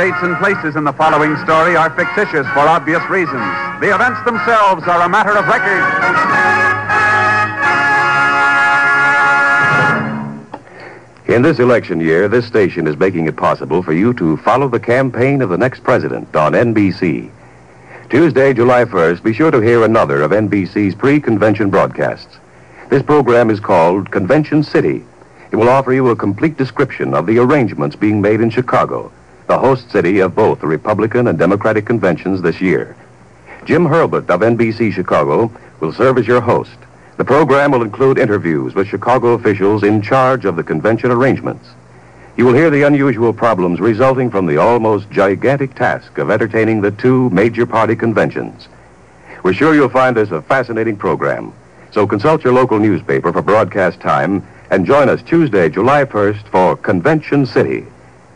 Dates, and places in the following story are fictitious for obvious reasons. The events themselves are a matter of record. In this election year, this station is making it possible for you to follow the campaign of the next president on NBC. Tuesday, July 1st, be sure to hear another of NBC's pre-convention broadcasts. This program is called Convention City. It will offer you a complete description of the arrangements being made in Chicago, the host city of both the Republican and Democratic conventions this year. Jim Hurlbut of NBC Chicago will serve as your host. The program will include interviews with Chicago officials in charge of the convention arrangements. You will hear the unusual problems resulting from the almost gigantic task of entertaining the two major party conventions. We're sure you'll find this a fascinating program. So consult your local newspaper for broadcast time and join us Tuesday, July 1st for Convention City.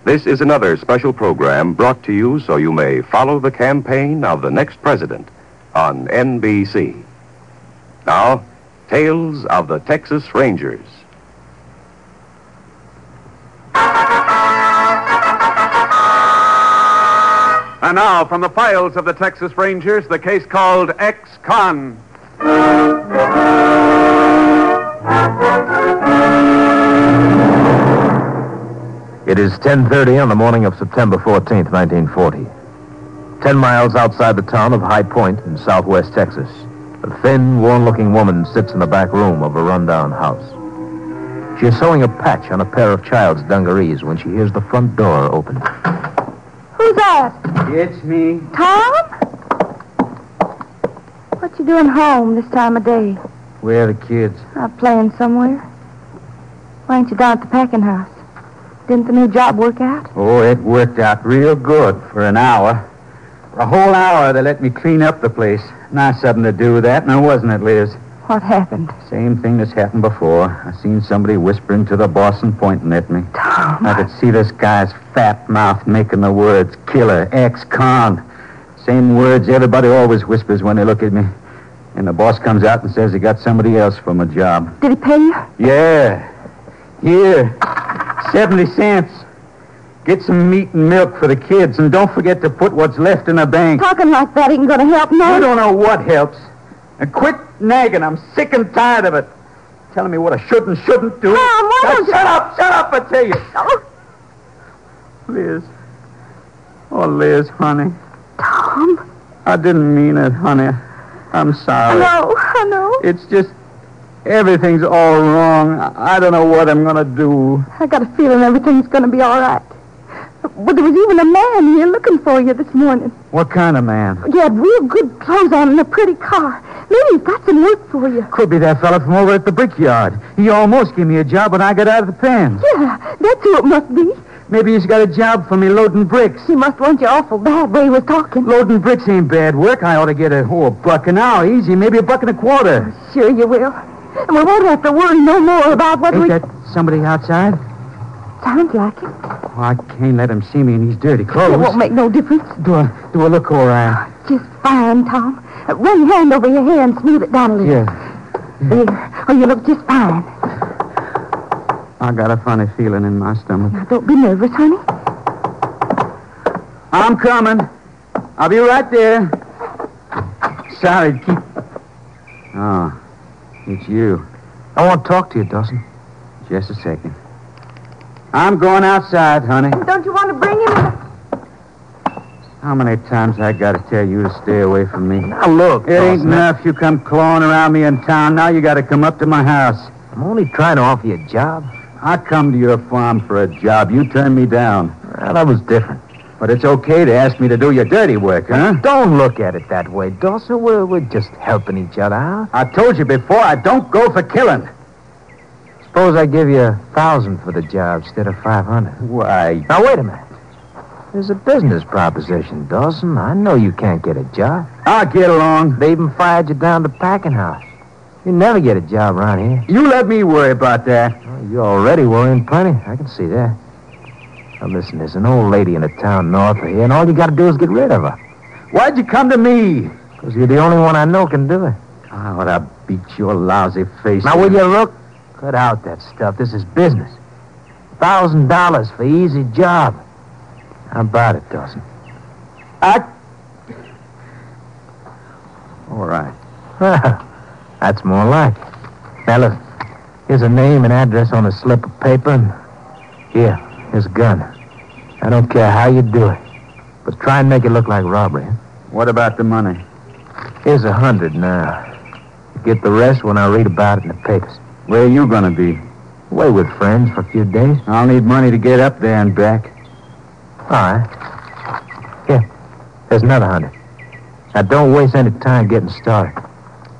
This is another special program brought to you so you may follow the campaign of the next president on NBC. Now, Tales of the Texas Rangers. And now, from the files of the Texas Rangers, the case called Ex-Con. It is 10:30 on the morning of September 14th, 1940. 10 miles outside the town of High Point in southwest Texas, a thin, worn-looking woman sits in the back room of a rundown house. She is sewing a patch on a pair of child's dungarees when she hears the front door open. Who's that? It's me. Tom? What you doing home this time of day? Where are the kids? Out playing somewhere? Why ain't you down at the packing house? Didn't the new job work out? Oh, it worked out real good for an hour. For a whole hour, they let me clean up the place. Nice of them to do with that, now wasn't it, Liz? What happened? Same thing that's happened before. I seen somebody whispering to the boss and pointing at me. Tom. I could see this guy's fat mouth making the words killer, ex-con. Same words everybody always whispers when they look at me. And the boss comes out and says he got somebody else from a job. Did he pay you? Yeah. Here. 70 cents. Get some meat and milk for the kids, and don't forget to put what's left in the bank. Talking like that ain't gonna help no. You don't know what helps. And quit nagging. I'm sick and tired of it. Telling me what I should and shouldn't do. Tom, why Now, don't you- Shut up, shut up, I tell you. Oh, Liz. Oh, Liz, honey. Tom. I didn't mean it, honey. I'm I sorry. know, I know. It's just everything's all wrong. I don't know what I'm going to do. I got a feeling everything's gonna be all right. But there was even a man here looking for you this morning. What kind of man? You had real good clothes on and a pretty car. Maybe he's got some work for you. Could be that fella from over at the brickyard. He almost gave me a job when I got out of the pen. Yeah, that's who it must be. Maybe he's got a job for me loading bricks. He must want you awful bad way he was talking. Loading bricks ain't bad work. I ought to get a, oh, a buck an hour, easy, maybe a buck and a quarter. Sure you will. And we won't have to worry no more about what Ain't we... that somebody outside? Sounds like it. Oh, I can't let him see me in these dirty clothes. It won't make no difference. Do a, do a look all right. Just fine, Tom. Run your hand over your hair and smooth it down a little. Yeah. There. Oh, you look just fine. I got a funny feeling in my stomach. Now, don't be nervous, honey. I'm coming. I'll be right there. Sorry, keep. Oh, it's you. I want to talk to you, Dawson. Just a second. I'm going outside, honey. Don't you want to bring him? How many times I got to tell you to stay away from me? Now, look, It ain't Dawson, enough. You come clawing around me in town. Now you got to come up to my house. I'm only trying to offer you a job. I come to your farm for a job. You turned me down. Well, that was different. But it's okay to ask me to do your dirty work, huh? Don't look at it that way, Dawson. We're, we're just helping each other out. I told you before, I don't go for killing. Suppose I give you a thousand for the job instead of five hundred. Why, Now, wait a minute. There's a business proposition, Dawson. I know you can't get a job. I'll get along. They even fired you down to packing house. You never get a job around here. You let me worry about that. Well, you're already worrying plenty. I can see that. Now, listen, there's an old lady in a town north of here, and all you got to do is get rid of her. Why'd you come to me? Because you're the only one I know can do it. Ah, oh, I beat your lousy face. Now, will you look? Cut out that stuff. This is business. Thousand dollars for easy job. How about it, Dawson? I... All right. Well, that's more like it. Now, look. Here's a name and address on a slip of paper, and here, a gun. I don't care how you do it, but try and make it look like robbery. What about the money? Here's a hundred now. Get the rest when I read about it in the papers. Where are you gonna be? Away with friends for a few days. I'll need money to get up there and back. All right. Here, there's another hundred. Now, don't waste any time getting started.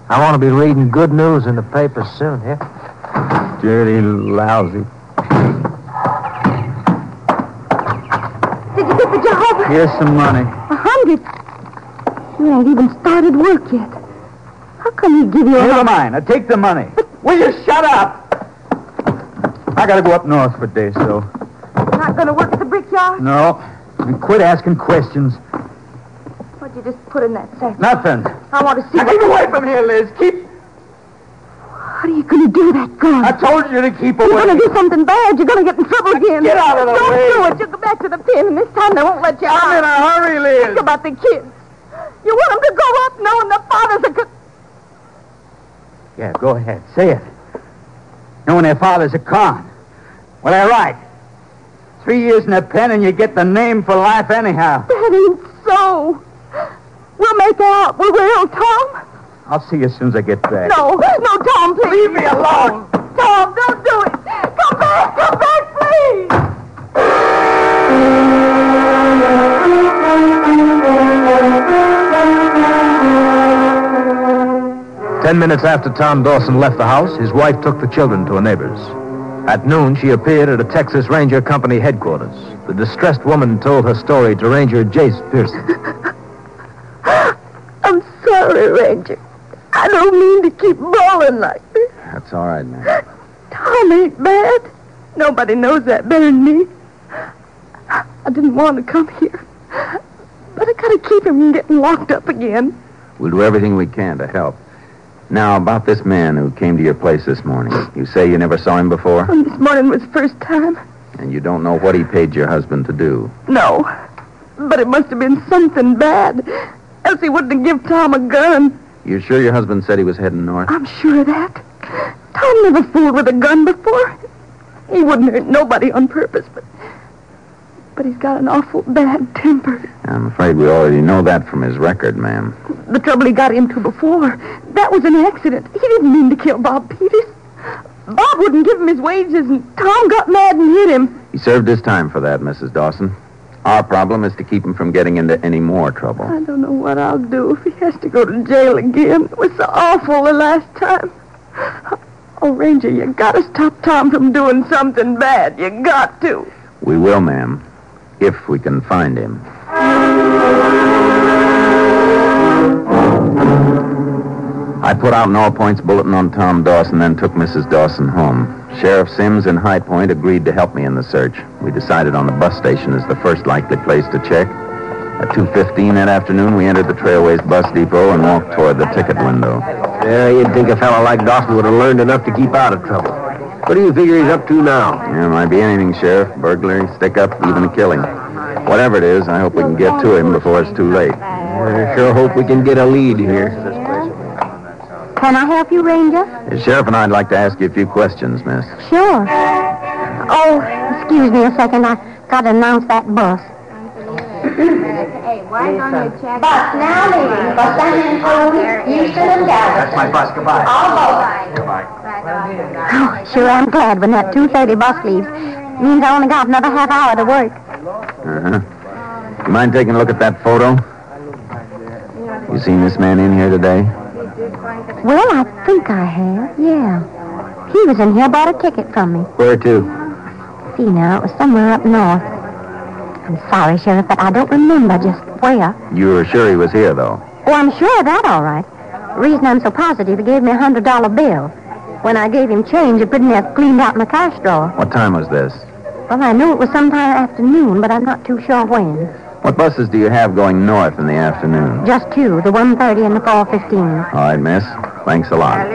I want to be reading good news in the papers soon, here. Dirty, lousy. Here's some money. A hundred. You ain't even started work yet. How come he give you a Never mind. I take the money. Will you shut up? I gotta go up north for a day, so. Not gonna work at the brickyard? No. And quit asking questions. What'd you just put in that sack? Nothing. I want to see Now keep away from here, Liz. Keep. What are you gonna do with that gun? I told you to keep away. You're gonna do something bad. You're gonna get in trouble again. Get out of the Don't way. do it. You'll go back to the pen, and this time they won't let you out. I'm in a hurry, Liz. Think about the kids. You want them to grow up knowing their father's a good... Yeah, go ahead. Say it. Knowing their father's a con. Well, they're right. Three years in the pen and you get the name for life anyhow. That ain't so. We'll make out. We will, Tom. I'll see you as soon as I get back. No, no, Tom, please. Leave me alone. Tom, don't do it. Come back, come back, please. Ten minutes after Tom Dawson left the house, his wife took the children to a neighbor's. At noon, she appeared at a Texas Ranger Company headquarters. The distressed woman told her story to Ranger Jace Pearson. I'm sorry, Ranger. I don't mean to keep bawling like this. That's all right, man. Tom ain't bad. Nobody knows that better than me. I didn't want to come here. But I gotta keep him from getting locked up again. We'll do everything we can to help. Now, about this man who came to your place this morning. You say you never saw him before? This morning was the first time. And you don't know what he paid your husband to do? No. But it must have been something bad. Else he wouldn't have give Tom a gun. You sure your husband said he was heading north? I'm sure of that. Tom never fooled with a gun before. He wouldn't hurt nobody on purpose, but but he's got an awful bad temper. I'm afraid we already know that from his record, ma'am. The trouble he got into before, that was an accident. He didn't mean to kill Bob Peters. Bob wouldn't give him his wages, and Tom got mad and hit him. He served his time for that, Mrs. Dawson. Our problem is to keep him from getting into any more trouble. I don't know what I'll do if he has to go to jail again. It was so awful the last time. Oh, Ranger, you gotta stop Tom from doing something bad. You got to. We will, ma'am, if we can find him. I put out an all points bulletin on Tom Dawson, then took Mrs. Dawson home. Sheriff Sims in High Point agreed to help me in the search. We decided on the bus station as the first likely place to check. At 2.15 that afternoon, we entered the Trailways bus depot and walked toward the ticket window. Yeah, you'd think a fellow like Dawson would have learned enough to keep out of trouble. What do you figure he's up to now? Yeah, might be anything, Sheriff. Burglary, stick up, even a killing. Whatever it is, I hope we can get to him before it's too late. I sure hope we can get a lead here. Can I help you, Ranger? The sheriff and I'd like to ask you a few questions, miss. Sure. Oh, excuse me a second. I got to announce that bus. Bus now leaving for San Antonio, Houston, and Dallas. That's my bus. Goodbye. All aboard. Goodbye. Oh, sure I'm glad when that 2.30 bus leaves. Means I only got another half hour to work. Uh-huh. You mind taking a look at that photo? You seen this man in here today? Well, I think I have, yeah. He was in here, bought a ticket from me. Where to? See now, it was somewhere up north. I'm sorry, Sheriff, but I don't remember just where. You were sure he was here, though. Oh, I'm sure of that, all right. The reason I'm so positive, he gave me a hundred dollar bill. When I gave him change, it couldn't have cleaned out my cash drawer. What time was this? Well, I knew it was sometime afternoon, but I'm not too sure when. What buses do you have going north in the afternoon? Just two, the 1.30 and the 4.15. All right, miss. Thanks a lot.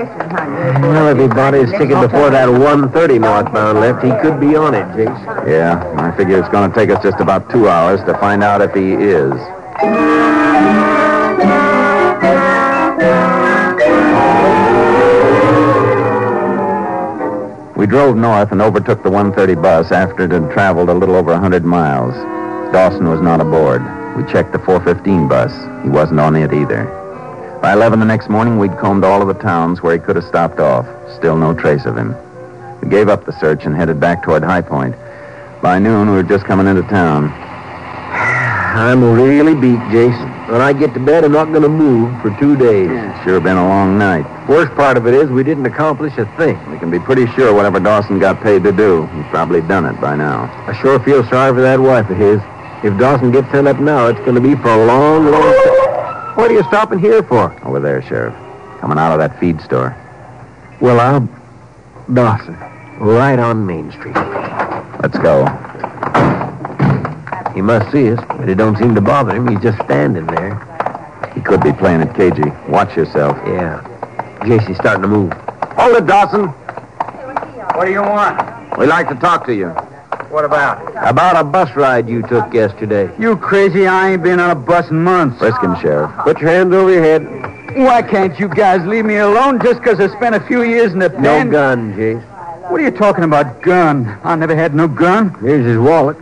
Well, if he bought his ticket before that 1.30 northbound left, he could be on it, Jace. Yeah, I figure it's going to take us just about two hours to find out if he is. We drove north and overtook the 130 bus after it had traveled a little over 100 miles. Dawson was not aboard. We checked the 415 bus. He wasn't on it either. By 11 the next morning, we'd combed all of the towns where he could have stopped off. Still no trace of him. We gave up the search and headed back toward High Point. By noon, we were just coming into town. I'm really beat, Jason. When I get to bed, I'm not going to move for two days. Sure been a long night. Worst part of it is we didn't accomplish a thing. We can be pretty sure whatever Dawson got paid to do, he's probably done it by now. I sure feel sorry for that wife of his. If Dawson gets sent up now, it's going to be for a long, long time. What are you stopping here for? Over there, Sheriff. Coming out of that feed store. Well, I'll... Dawson. Right on Main Street. Let's go. He must see us, but it don't seem to bother him. He's just standing there. He could be playing it cagey. Watch yourself. Yeah. JC's starting to move. Hold it, Dawson. What do you want? We'd like to talk to you. What about? About a bus ride you took yesterday. You crazy? I ain't been on a bus in months. Frisk him, Sheriff. Put your hands over your head. Why can't you guys leave me alone just 'cause I spent a few years in the No pen? gun, Jace. What are you talking about, gun? I never had no gun. Here's his wallet.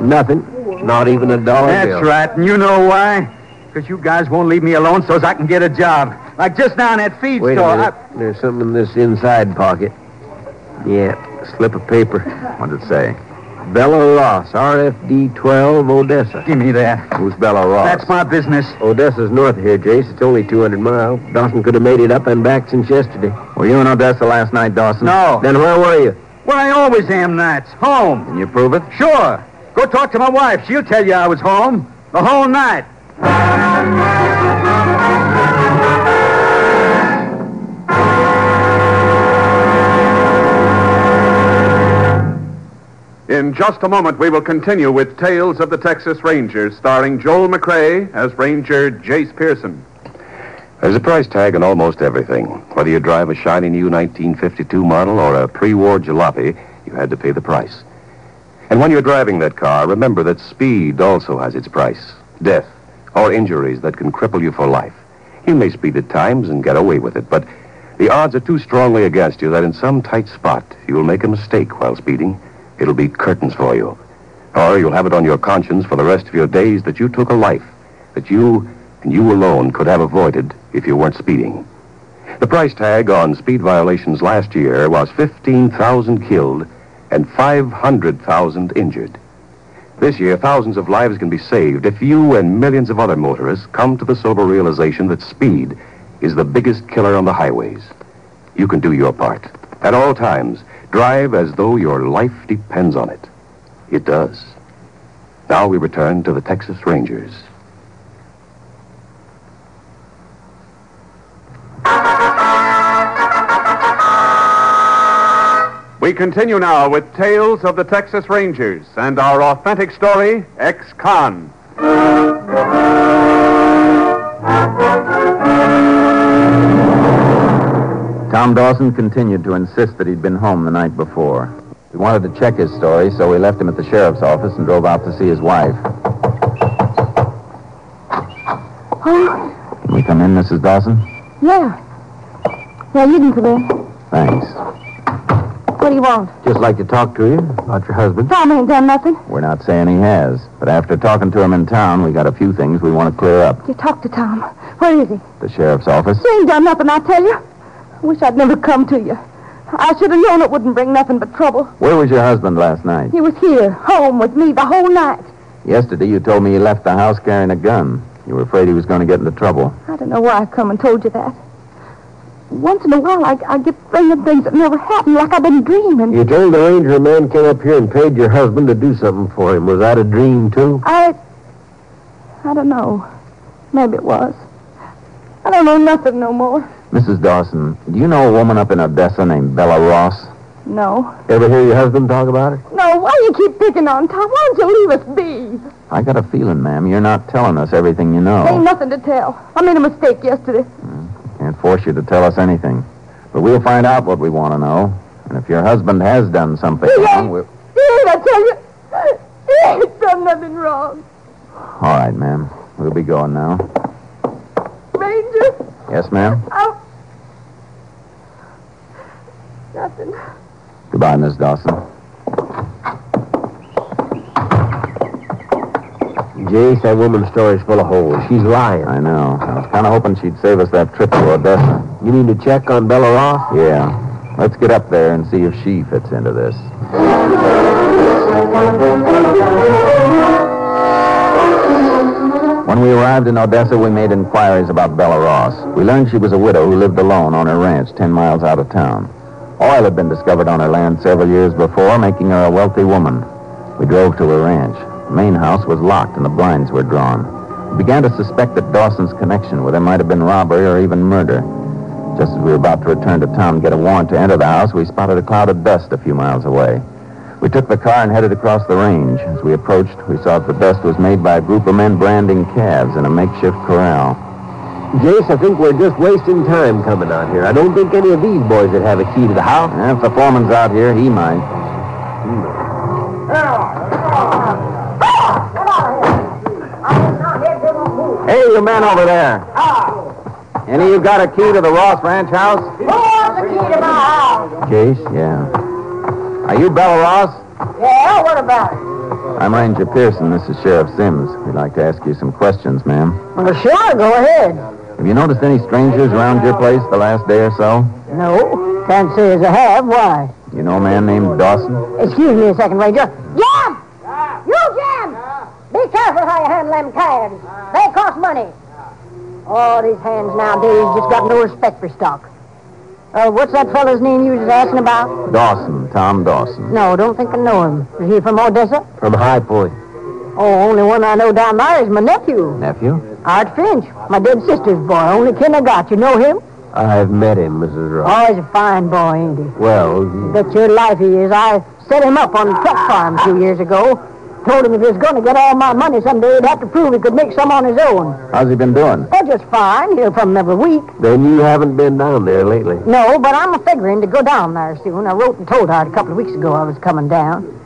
Nothing. Not even a dollar That's bill. right, and you know why? 'Cause you guys won't leave me alone so's I can get a job. Like just now in that feed Wait store. a minute. There's something in this inside pocket. Yeah, slip of paper. What did it say? Bella Ross, RFD 12, Odessa. Give me that. Who's Bella Ross? That's my business. Odessa's north of here, Jace. It's only 200 miles. Dawson could have made it up and back since yesterday. Were you in Odessa last night, Dawson? No. Then where were you? Well, I always am nights. Home. Can you prove it? Sure. Go talk to my wife. She'll tell you I was home. The whole night. In just a moment, we will continue with Tales of the Texas Rangers, starring Joel McCrea as Ranger Jace Pearson. There's a price tag on almost everything. Whether you drive a shiny new 1952 model or a pre-war jalopy, you had to pay the price. And when you're driving that car, remember that speed also has its price. Death or injuries that can cripple you for life. You may speed at times and get away with it, but the odds are too strongly against you that in some tight spot you will make a mistake while speeding. It'll be curtains for you. Or you'll have it on your conscience for the rest of your days that you took a life that you and you alone could have avoided if you weren't speeding. The price tag on speed violations last year was 15,000 killed and 500,000 injured. This year, thousands of lives can be saved if you and millions of other motorists come to the sober realization that speed is the biggest killer on the highways. You can do your part. At all times, drive as though your life depends on it. It does. Now we return to the Texas Rangers. We continue now with Tales of the Texas Rangers and our authentic story, Ex-Con. Tom Dawson continued to insist that he'd been home the night before. We wanted to check his story, so we left him at the sheriff's office and drove out to see his wife. Oh, Can we come in, Mrs. Dawson? yeah. Yeah, you can come in. Thanks. What do you want? Just like to talk to you about your husband. Tom ain't done nothing. We're not saying he has, but after talking to him in town, we got a few things we want to clear up. You talk to Tom. Where is he? The sheriff's office. He ain't done nothing, I tell you. I wish I'd never come to you. I should have known it wouldn't bring nothing but trouble. Where was your husband last night? He was here, home with me the whole night. Yesterday, you told me he left the house carrying a gun. You were afraid he was going to get into trouble. I don't know why I come and told you that. Once in a while, I, I get thinking things that never happened, like I've been dreaming. You told the ranger a man came up here and paid your husband to do something for him. Was that a dream, too? I. I don't know. Maybe it was. I don't know nothing no more. Mrs. Dawson, do you know a woman up in Odessa named Bella Ross? No. Ever hear your husband talk about her? No, why do you keep picking on Tom? Why don't you leave us be? I got a feeling, ma'am, you're not telling us everything you know. Ain't nothing to tell. I made a mistake yesterday. Hmm. Can't force you to tell us anything. But we'll find out what we want to know. And if your husband has done something He wrong, ain't. we'll... He ain't, I tell you. He ain't done nothing wrong. All right, ma'am. We'll be going now. Ranger, Yes, ma'am? out. Nothing. Miss Dawson. Jace, that woman's story's full of holes. She's lying. I know. I was kind of hoping she'd save us that trip to Odessa. You need to check on Bella Ross? Yeah. Let's get up there and see if she fits into this. When we arrived in Odessa, we made inquiries about Bella Ross. We learned she was a widow who lived alone on her ranch 10 miles out of town. Oil had been discovered on her land several years before, making her a wealthy woman. We drove to her ranch. The main house was locked and the blinds were drawn. We began to suspect that Dawson's connection with her might have been robbery or even murder. Just as we were about to return to town and get a warrant to enter the house, we spotted a cloud of dust a few miles away. We took the car and headed across the range. As we approached, we saw that the dust was made by a group of men branding calves in a makeshift corral. Jace, I think we're just wasting time coming out here. I don't think any of these boys would have a key to the house. And if the foreman's out here, he might. Hey, you men over there. Any of you got a key to the Ross Ranch house? Who wants the key to my house? Case, yeah. Are you Bella Ross? Yeah, what about it? I'm Ranger Pearson. This is Sheriff Sims. We'd like to ask you some questions, ma'am. Well, sure, go ahead. Have you noticed any strangers around your place the last day or so? No, can't say as I have. Why? You know a man named Dawson? Excuse me a second, Ranger. Jim! You, Jim! Be careful how you handle them calves. They cost money. Oh, these hands nowadays just got no respect for stock. Uh, what's that fellow's name you was asking about? Dawson, Tom Dawson. No, don't think I know him. Is he from Odessa? From High Point. Oh, only one I know down there is my nephew, Nephew? Art Finch, my dead sister's boy. Only kin I got. You know him? I've met him, Mrs. Ross. Oh, he's a fine boy, ain't he? Well, Bet your life he is. I set him up on the truck farm two years ago. Told him if he was going to get all my money someday, he'd have to prove he could make some on his own. How's he been doing? Oh, just fine. Hear from him every week. then you haven't been down there lately. No, but I'm a figuring to go down there soon. I wrote and told Art a couple of weeks ago I was coming down.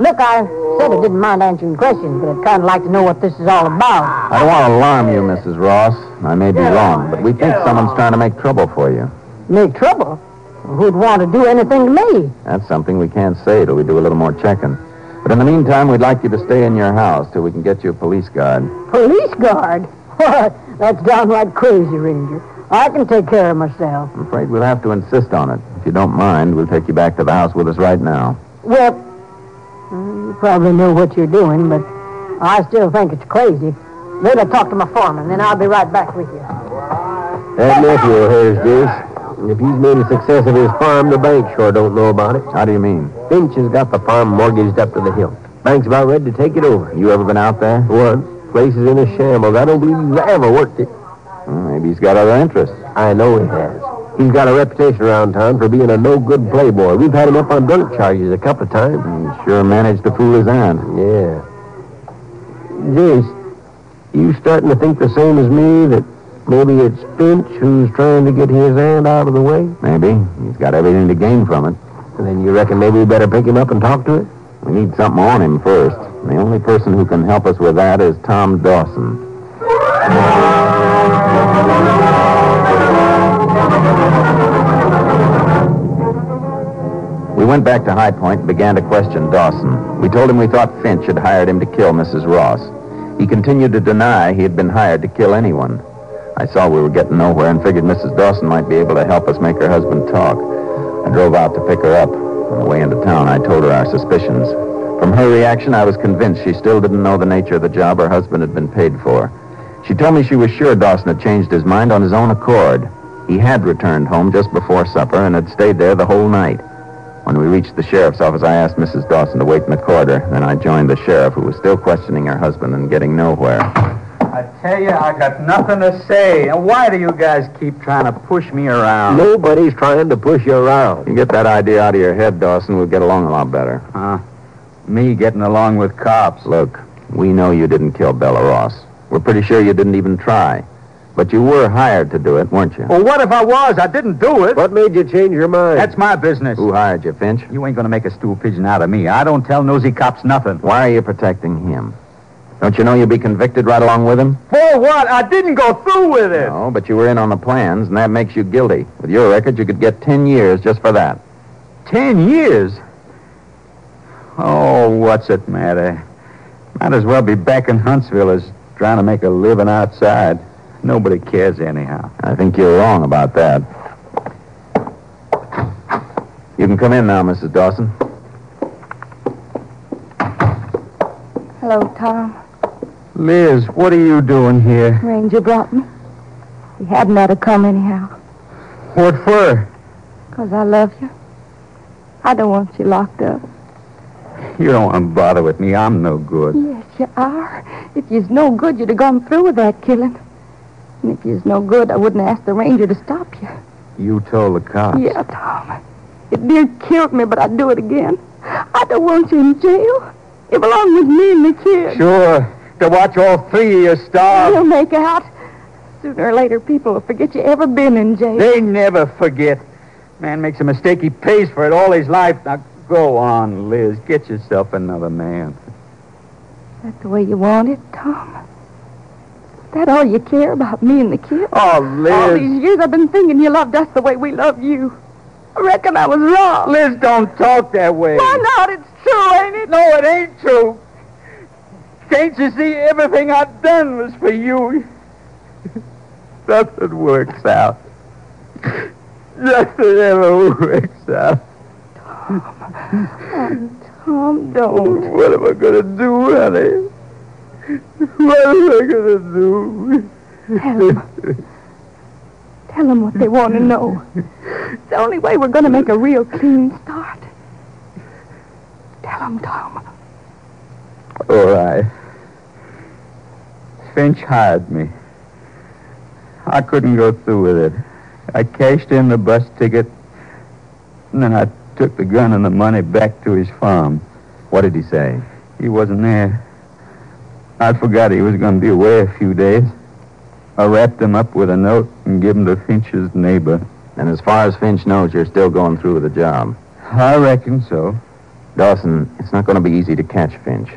Look, I said I didn't mind answering questions, but I'd kind of like to know what this is all about. I don't want to alarm you, Mrs. Ross. I may be wrong, but we think someone's trying to make trouble for you. Make trouble? Who'd want to do anything to me? That's something we can't say till we do a little more checking. But in the meantime, we'd like you to stay in your house till we can get you a police guard. Police guard? What? That's downright crazy, Ranger. I can take care of myself. I'm afraid we'll have to insist on it. If you don't mind, we'll take you back to the house with us right now. Well, you probably know what you're doing, but I still think it's crazy. Wait, I'll talk to my foreman, then I'll be right back with you. That nephew of hers, Jace. If he's made a success of his farm, the bank sure don't know about it. How do you mean? Finch has got the farm mortgaged up to the hilt. Bank's about ready to take it over. You ever been out there? Once. Place is in a shambles. I don't believe he's ever worked it. Well, maybe he's got other interests. I know he has. He's got a reputation around town for being a no-good playboy. We've had him up on drunk charges a couple of times. He sure managed to fool his aunt. Yeah. Jace, you starting to think the same as me that maybe it's Finch who's trying to get his aunt out of the way? Maybe. He's got everything to gain from it. And then you reckon maybe we better pick him up and talk to it? We need something on him first. The only person who can help us with that is Tom Dawson. Went back to High Point and began to question Dawson. We told him we thought Finch had hired him to kill Mrs. Ross. He continued to deny he had been hired to kill anyone. I saw we were getting nowhere and figured Mrs. Dawson might be able to help us make her husband talk. I drove out to pick her up. On the way into town, I told her our suspicions. From her reaction, I was convinced she still didn't know the nature of the job her husband had been paid for. She told me she was sure Dawson had changed his mind on his own accord. He had returned home just before supper and had stayed there the whole night. When we reached the sheriff's office, I asked Mrs. Dawson to wait in the corridor. Then I joined the sheriff, who was still questioning her husband and getting nowhere. I tell you, I got nothing to say. And why do you guys keep trying to push me around? Nobody's trying to push you around. You get that idea out of your head, Dawson, we'll get along a lot better. Huh? Me getting along with cops. Look, we know you didn't kill Bella Ross. We're pretty sure you didn't even try. But you were hired to do it, weren't you? Well, what if I was? I didn't do it. What made you change your mind? That's my business. Who hired you, Finch? You ain't gonna make a stool pigeon out of me. I don't tell nosy cops nothing. Why are you protecting him? Don't you know you'll be convicted right along with him? For what? I didn't go through with it. No, but you were in on the plans, and that makes you guilty. With your record, you could get ten years just for that. Ten years? Oh, what's it matter? Might as well be back in Huntsville as trying to make a living outside. Nobody cares anyhow. I think you're wrong about that. You can come in now, Mrs. Dawson. Hello, Tom. Liz, what are you doing here? Ranger brought me. He hadn't ought to come anyhow. What for? Because I love you. I don't want you locked up. You don't want to bother with me. I'm no good. Yes, you are. If you's no good, you'd have gone through with that killing. And if you's no good, I wouldn't ask the ranger to stop you. You told the cops. Yeah, Tom. It near killed me, but I'd do it again. I don't want you in jail. You belong with me and the kid. Sure. To watch all three of you starve. You'll make out. Sooner or later, people will forget you ever been in jail. They never forget. Man makes a mistake, he pays for it all his life. Now go on, Liz. Get yourself another man. That the way you want it, Tom? Is that all you care about me and the kids? Oh, Liz. All these years I've been thinking you loved us the way we love you. I reckon I was wrong. Liz, don't talk that way. Why not? It's true, ain't it? No, it ain't true. Can't you see everything I've done was for you? Nothing works out. Nothing ever works out. Tom. Oh, Tom, don't. What am I going to do, honey? What am I going to do? Tell them. Tell them what they want to know. It's the only way we're going to make a real clean start. Tell them, Tom. All right. Finch hired me. I couldn't go through with it. I cashed in the bus ticket, and then I took the gun and the money back to his farm. What did he say? He wasn't there. I forgot he was going to be away a few days. I wrapped him up with a note and gave him to Finch's neighbor. And as far as Finch knows, you're still going through with the job. I reckon so. Dawson, it's not going to be easy to catch Finch.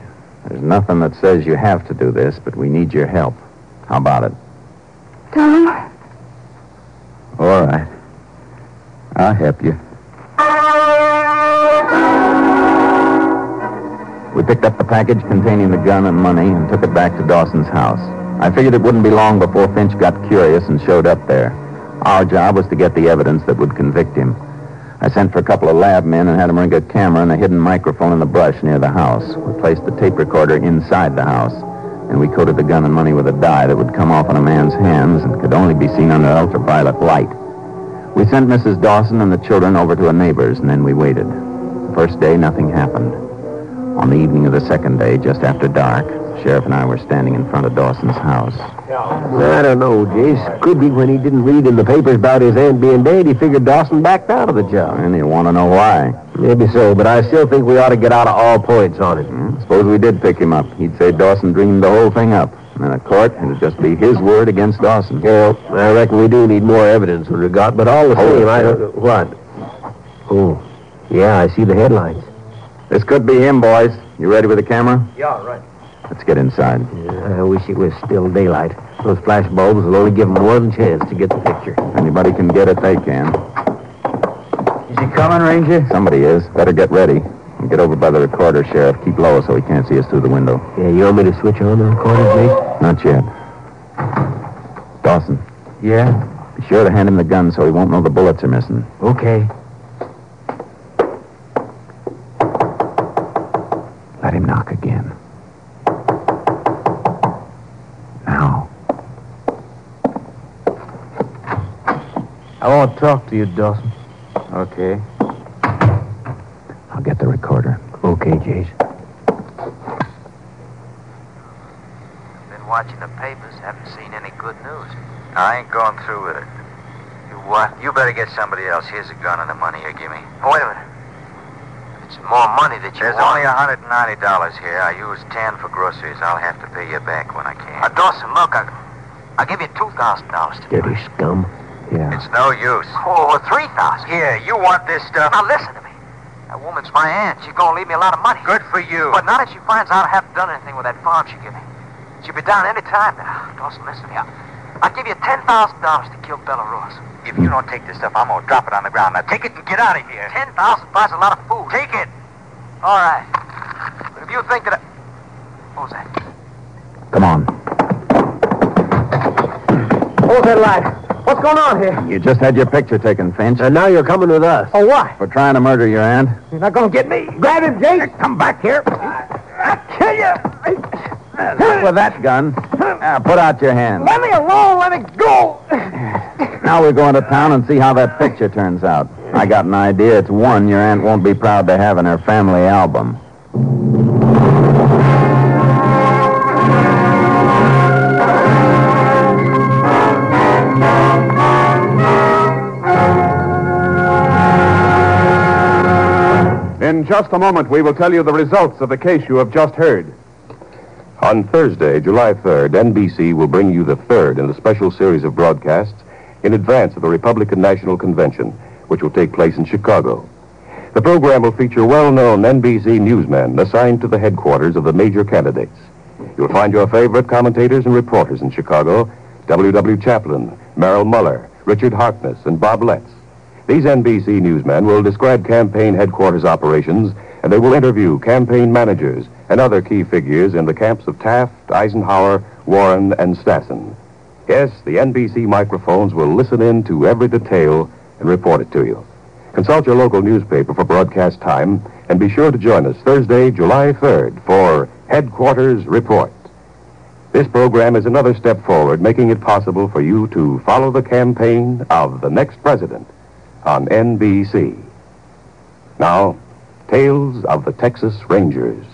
There's nothing that says you have to do this, but we need your help. How about it? Tom? All right. I'll help you. We picked up the package containing the gun and money and took it back to Dawson's house. I figured it wouldn't be long before Finch got curious and showed up there. Our job was to get the evidence that would convict him. I sent for a couple of lab men and had them rig a camera and a hidden microphone in the brush near the house. We placed the tape recorder inside the house, and we coated the gun and money with a dye that would come off on a man's hands and could only be seen under ultraviolet light. We sent Mrs. Dawson and the children over to a neighbor's, and then we waited. The first day, nothing happened. On the evening of the second day, just after dark, Sheriff and I were standing in front of Dawson's house. I don't know, Jace. Could be when he didn't read in the papers about his aunt being dead, he figured Dawson backed out of the job. And you want to know why? Maybe so, but I still think we ought to get out of all points on it. Hmm, Suppose we did pick him up. He'd say Dawson dreamed the whole thing up. And in a court, it'd just be his word against Dawson. Well, I reckon we do need more evidence than we got, but all the Hold same, it, I don't... What? Oh, yeah, I see the headlines. This could be him, boys. You ready with the camera? Yeah, right. Let's get inside. I wish it was still daylight. Those flash bulbs will only give them one chance to get the picture. If anybody can get it, they can. Is he coming, Ranger? Somebody is. Better get ready. And get over by the recorder, Sheriff. Keep low so he can't see us through the window. Yeah, you want me to switch on the recorder, Jake? Not yet. Dawson, Yeah? be sure to hand him the gun so he won't know the bullets are missing. Okay. Let him knock again. Now. I want to talk to you, Dawson. Okay. I'll get the recorder. Okay, Jace. Been watching the papers. Haven't seen any good news. I ain't going through with it. You what? You better get somebody else. Here's a gun and the money you give me. Oh, wait a minute. It's more money that you There's want. only $190 here. I used 10 for groceries. I'll have to pay you back when I can. Uh, Dawson, look, I, I'll give you $2,000 to do Dirty scum. Yeah. It's no use. Oh, 3000 Here, you want this stuff? Now, listen to me. That woman's my aunt. She's going to leave me a lot of money. Good for you. But now that she finds out I haven't done anything with that farm she gave me, she'll be down any time now. Dawson, listen to me. I'll, I'll give you $10,000 to kill Bella Ross. If you don't take this stuff, I'm going to drop it on the ground. Now take it and get out of here. 10000 buys a lot of food. Take it. All right. But you think that I... What was that? Come on. Hold that light. What's going on here? You just had your picture taken, Finch. And now you're coming with us. Oh, what? For trying to murder your aunt. You're not going to get me. Grab him, Jake. Come back here. I'll kill you. Not with that gun. Now, put out your hand. Let me alone. Let me go. Now we're going to town and see how that picture turns out. I got an idea. It's one your aunt won't be proud to have in her family album. Just a moment, we will tell you the results of the case you have just heard. On Thursday, July 3rd, NBC will bring you the third in a special series of broadcasts in advance of the Republican National Convention, which will take place in Chicago. The program will feature well-known NBC newsmen assigned to the headquarters of the major candidates. You'll find your favorite commentators and reporters in Chicago, W.W. Chaplin, Merrill Mueller, Richard Harkness, and Bob Letts. These NBC newsmen will describe campaign headquarters operations, and they will interview campaign managers and other key figures in the camps of Taft, Eisenhower, Warren, and Stassen. Yes, the NBC microphones will listen in to every detail and report it to you. Consult your local newspaper for broadcast time, and be sure to join us Thursday, July 3rd for Headquarters Report. This program is another step forward, making it possible for you to follow the campaign of the next president on NBC. Now, Tales of the Texas Rangers.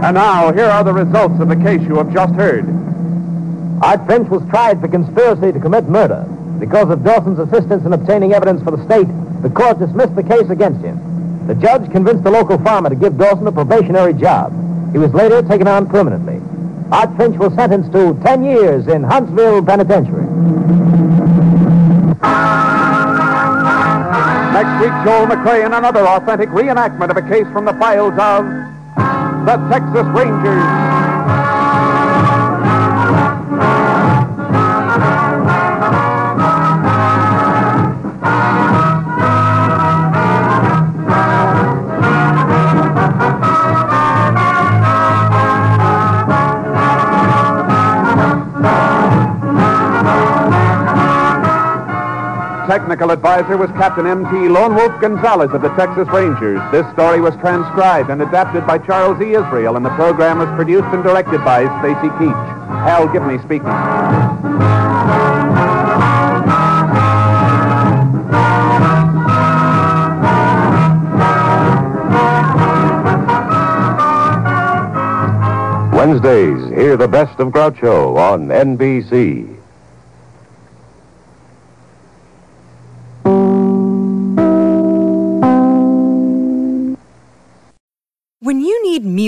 And now, here are the results of the case you have just heard. Art Finch was tried for conspiracy to commit murder. Because of Dawson's assistance in obtaining evidence for the state, the court dismissed the case against him. The judge convinced the local farmer to give Dawson a probationary job. He was later taken on permanently. Art Finch was sentenced to 10 years in Huntsville Penitentiary. Next week, Joel McCrea in another authentic reenactment of a case from the files of the Texas Rangers. Technical advisor was Captain M.T. Lone Wolf Gonzaullas of the Texas Rangers. This story was transcribed and adapted by Charles E. Israel, and the program was produced and directed by Stacy Keach. Hal Gibney speaking. Wednesdays, hear the best of Groucho on NBC.